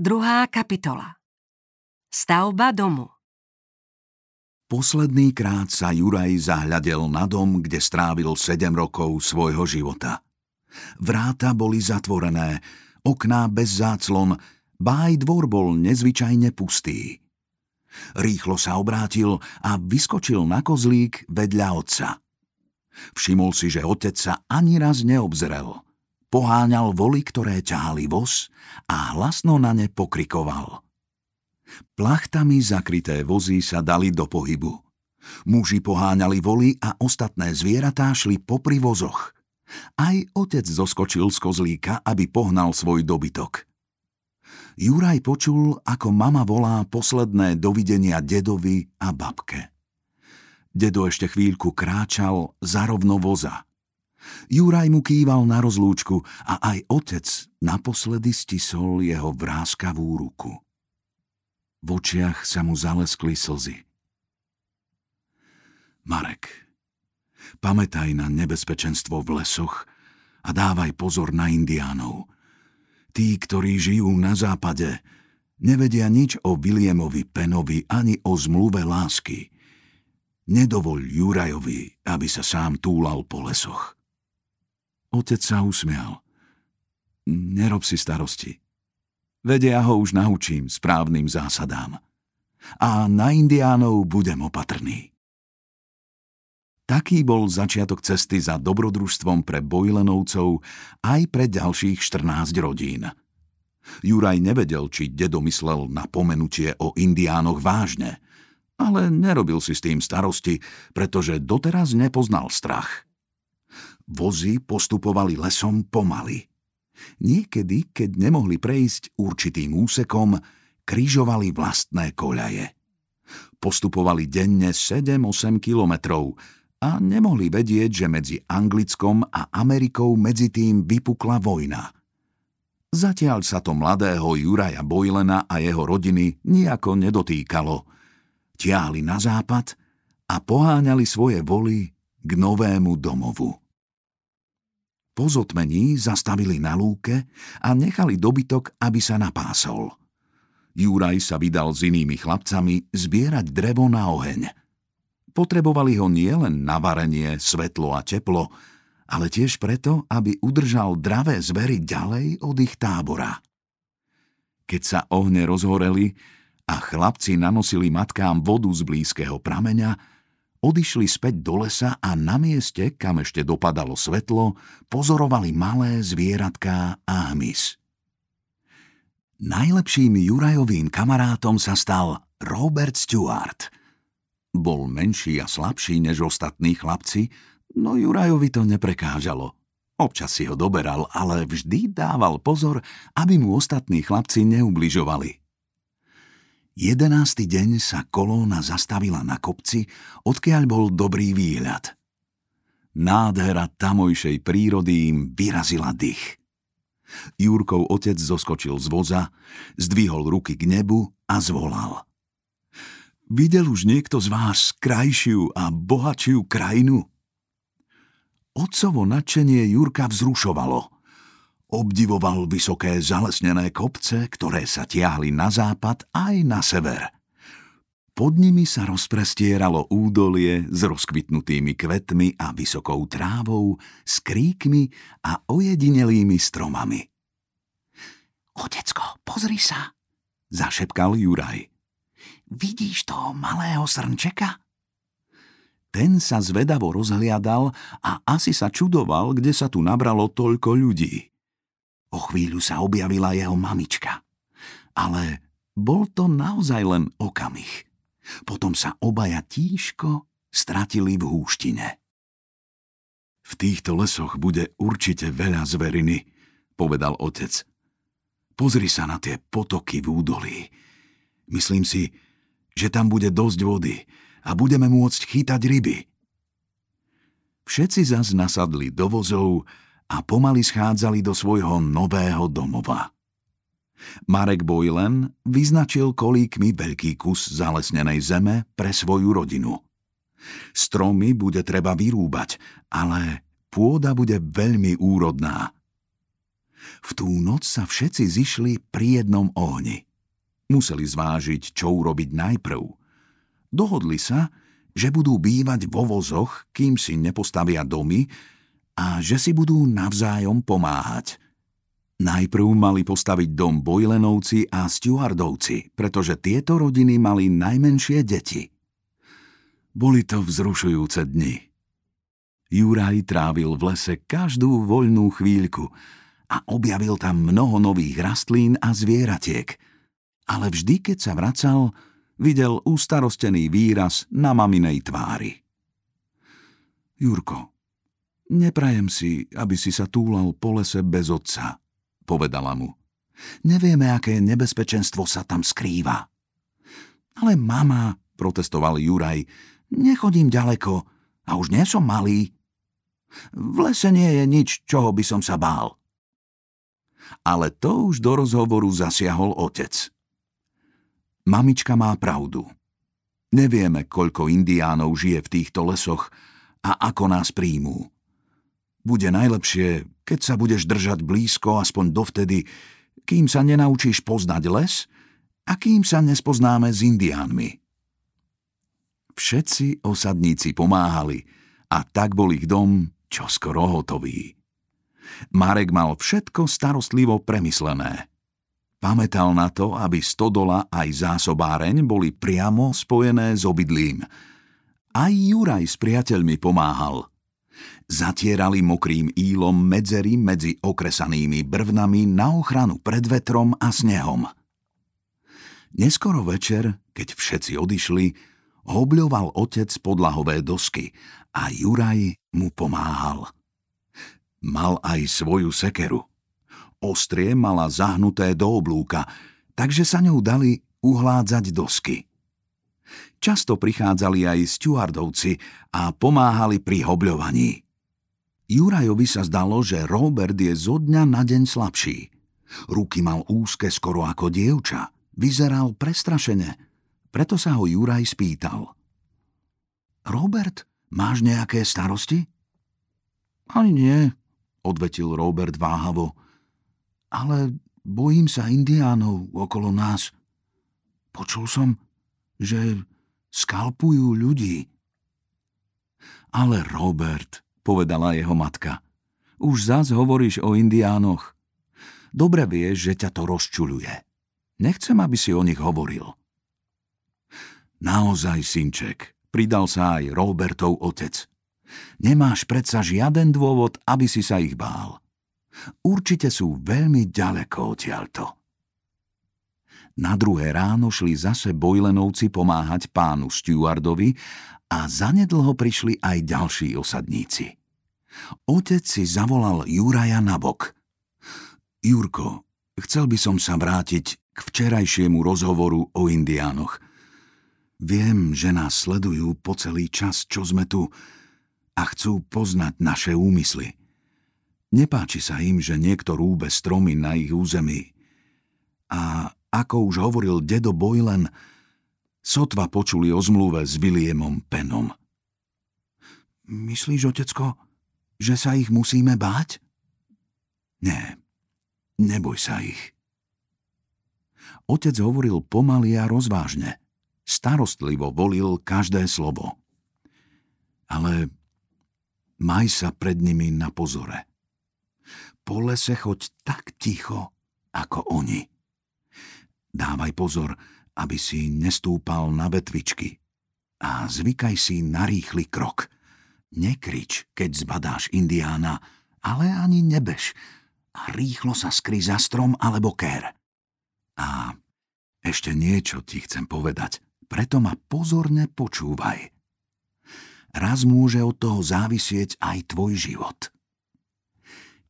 Druhá kapitola Stavba domu Posledný krát sa Juraj zahľadel na dom, kde strávil 7 rokov svojho života. Vráta boli zatvorené, okná bez záclon, báj dvor bol nezvyčajne pustý. Rýchlo sa obrátil a vyskočil na kozlík vedľa otca. Všimol si, že otec sa ani raz neobzrel. Poháňal voly, ktoré ťahali voz a hlasno na ne pokrikoval. Plachtami zakryté vozy sa dali do pohybu. Muži poháňali voly a ostatné zvieratá šli popri vozoch. Aj otec zoskočil z kozlíka, aby pohnal svoj dobytok. Juraj počul, ako mama volá posledné dovidenia dedovi a babke. Dedo ešte chvíľku kráčal zarovno voza. Juraj mu kýval na rozlúčku a aj otec naposledy stisol jeho vrázkavú ruku. V očiach sa mu zaleskli slzy. Marek, pamätaj na nebezpečenstvo v lesoch a dávaj pozor na indiánov. Tí, ktorí žijú na západe, nevedia nič o Williamovi Penovi ani o zmluve lásky – Nedovoľ Jurajovi, aby sa sám túlal po lesoch. Otec sa usmial. Nerob si starosti. Vedia ho už naučím správnym zásadám. A na indiánov budem opatrný. Taký bol začiatok cesty za dobrodružstvom pre Bojlenovcov aj pre ďalších 14 rodín. Juraj nevedel, či dedo myslel na pomenutie o indiánoch vážne – ale nerobil si s tým starosti, pretože doteraz nepoznal strach. Vozy postupovali lesom pomaly. Niekedy, keď nemohli prejsť určitým úsekom, križovali vlastné koľaje. Postupovali denne 7-8 kilometrov a nemohli vedieť, že medzi Anglickom a Amerikou medzi tým vypukla vojna. Zatiaľ sa to mladého Juraja Bojlena a jeho rodiny nejako nedotýkalo – tiahli na západ a poháňali svoje voly k novému domovu. Po zotmení zastavili na lúke a nechali dobytok, aby sa napásol. Juraj sa vydal s inými chlapcami zbierať drevo na oheň. Potrebovali ho nielen na varenie, svetlo a teplo, ale tiež preto, aby udržal dravé zvery ďalej od ich tábora. Keď sa ohne rozhoreli, a chlapci nanosili matkám vodu z blízkeho prameňa, odišli späť do lesa a na mieste, kam ešte dopadalo svetlo, pozorovali malé zvieratká a hmyz. Najlepším Jurajovým kamarátom sa stal Robert Stewart. Bol menší a slabší než ostatní chlapci, no Jurajovi to neprekážalo. Občas si ho doberal, ale vždy dával pozor, aby mu ostatní chlapci neubližovali. Jedenácty deň sa kolóna zastavila na kopci, odkiaľ bol dobrý výhľad. Nádhera tamojšej prírody im vyrazila dých. Jurkov otec zoskočil z voza, zdvihol ruky k nebu a zvolal. Videl už niekto z vás krajšiu a bohatšiu krajinu? Otcovo nadšenie Jurka vzrušovalo – Obdivoval vysoké zalesnené kopce, ktoré sa tiahli na západ aj na sever. Pod nimi sa rozprestieralo údolie s rozkvitnutými kvetmi a vysokou trávou, s kríkmi a ojedinelými stromami. Otecko, pozri sa, zašepkal Juraj. Vidíš toho malého srnčeka? Ten sa zvedavo rozhliadal a asi sa čudoval, kde sa tu nabralo toľko ľudí. O chvíľu sa objavila jeho mamička. Ale bol to naozaj len okamih. Potom sa obaja tížko stratili v húštine. V týchto lesoch bude určite veľa zveriny, povedal otec. Pozri sa na tie potoky v údolí. Myslím si, že tam bude dosť vody a budeme môcť chytať ryby. Všetci zas nasadli do vozov a pomaly schádzali do svojho nového domova. Marek Bojlen vyznačil kolíkmi veľký kus zalesnenej zeme pre svoju rodinu. Stromy bude treba vyrúbať, ale pôda bude veľmi úrodná. V tú noc sa všetci zišli pri jednom ohni. Museli zvážiť, čo urobiť najprv. Dohodli sa, že budú bývať vo vozoch, kým si nepostavia domy a že si budú navzájom pomáhať. Najprv mali postaviť dom Bojlenovci a Stewardovci, pretože tieto rodiny mali najmenšie deti. Boli to vzrušujúce dni. Juraj trávil v lese každú voľnú chvíľku a objavil tam mnoho nových rastlín a zvieratiek. Ale vždy, keď sa vracal, videl ústarostený výraz na maminej tvári. Jurko, neprajem si, aby si sa túlal po lese bez otca, povedala mu. Nevieme, aké nebezpečenstvo sa tam skrýva. Ale mama, protestoval Juraj, nechodím ďaleko a už nie som malý. V lese nie je nič, čoho by som sa bál. Ale to už do rozhovoru zasiahol otec. Mamička má pravdu. Nevieme, koľko indiánov žije v týchto lesoch a ako nás príjmú. Bude najlepšie, keď sa budeš držať blízko aspoň dovtedy, kým sa nenaučíš poznať les a kým sa nespoznáme s indiánmi. Všetci osadníci pomáhali a tak bol ich dom čoskoro hotový. Marek mal všetko starostlivo premyslené. Pamätal na to, aby stodola aj zásobáreň boli priamo spojené s obydlím. Aj Juraj s priateľmi pomáhal. Zatierali mokrým ílom medzery medzi okresanými brvnami na ochranu pred vetrom a snehom. Neskoro večer, keď všetci odišli, hobľoval otec podlahové dosky a Juraj mu pomáhal. Mal aj svoju sekeru – Ostrie mala zahnuté do oblúka, takže sa ňou dali uhládzať dosky. Často prichádzali aj stewardovci a pomáhali pri hobľovaní. Jurajovi sa zdalo, že Robert je zo dňa na deň slabší. Ruky mal úzke skoro ako dievča. Vyzeral prestrašene. Preto sa ho Juraj spýtal. Robert, máš nejaké starosti? Ani nie, odvetil Robert váhavo ale bojím sa indiánov okolo nás. Počul som, že skalpujú ľudí. Ale Robert, povedala jeho matka, už zás hovoríš o indiánoch. Dobre vieš, že ťa to rozčuluje. Nechcem, aby si o nich hovoril. Naozaj, synček, pridal sa aj Robertov otec. Nemáš predsa žiaden dôvod, aby si sa ich bál. Určite sú veľmi ďaleko odtiaľto. Na druhé ráno šli zase Bojlenovci pomáhať pánu Stewardovi a zanedlho prišli aj ďalší osadníci. Otec si zavolal Juraja na bok. Jurko, chcel by som sa vrátiť k včerajšiemu rozhovoru o indiánoch. Viem, že nás sledujú po celý čas, čo sme tu a chcú poznať naše úmysly. Nepáči sa im, že niekto rúbe stromy na ich území. A ako už hovoril dedo Boylen, sotva počuli o zmluve s Williamom Penom. Myslíš, otecko, že sa ich musíme báť? Nie, neboj sa ich. Otec hovoril pomaly a rozvážne. Starostlivo volil každé slovo. Ale maj sa pred nimi na pozore po lese choď tak ticho, ako oni. Dávaj pozor, aby si nestúpal na vetvičky a zvykaj si na rýchly krok. Nekrič, keď zbadáš indiána, ale ani nebež a rýchlo sa skry za strom alebo kér. A ešte niečo ti chcem povedať, preto ma pozorne počúvaj. Raz môže od toho závisieť aj tvoj život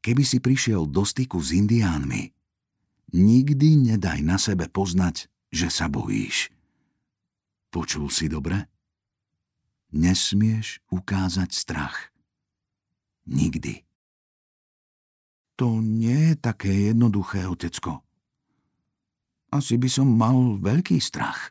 keby si prišiel do styku s indiánmi, nikdy nedaj na sebe poznať, že sa bojíš. Počul si dobre? Nesmieš ukázať strach. Nikdy. To nie je také jednoduché, otecko. Asi by som mal veľký strach.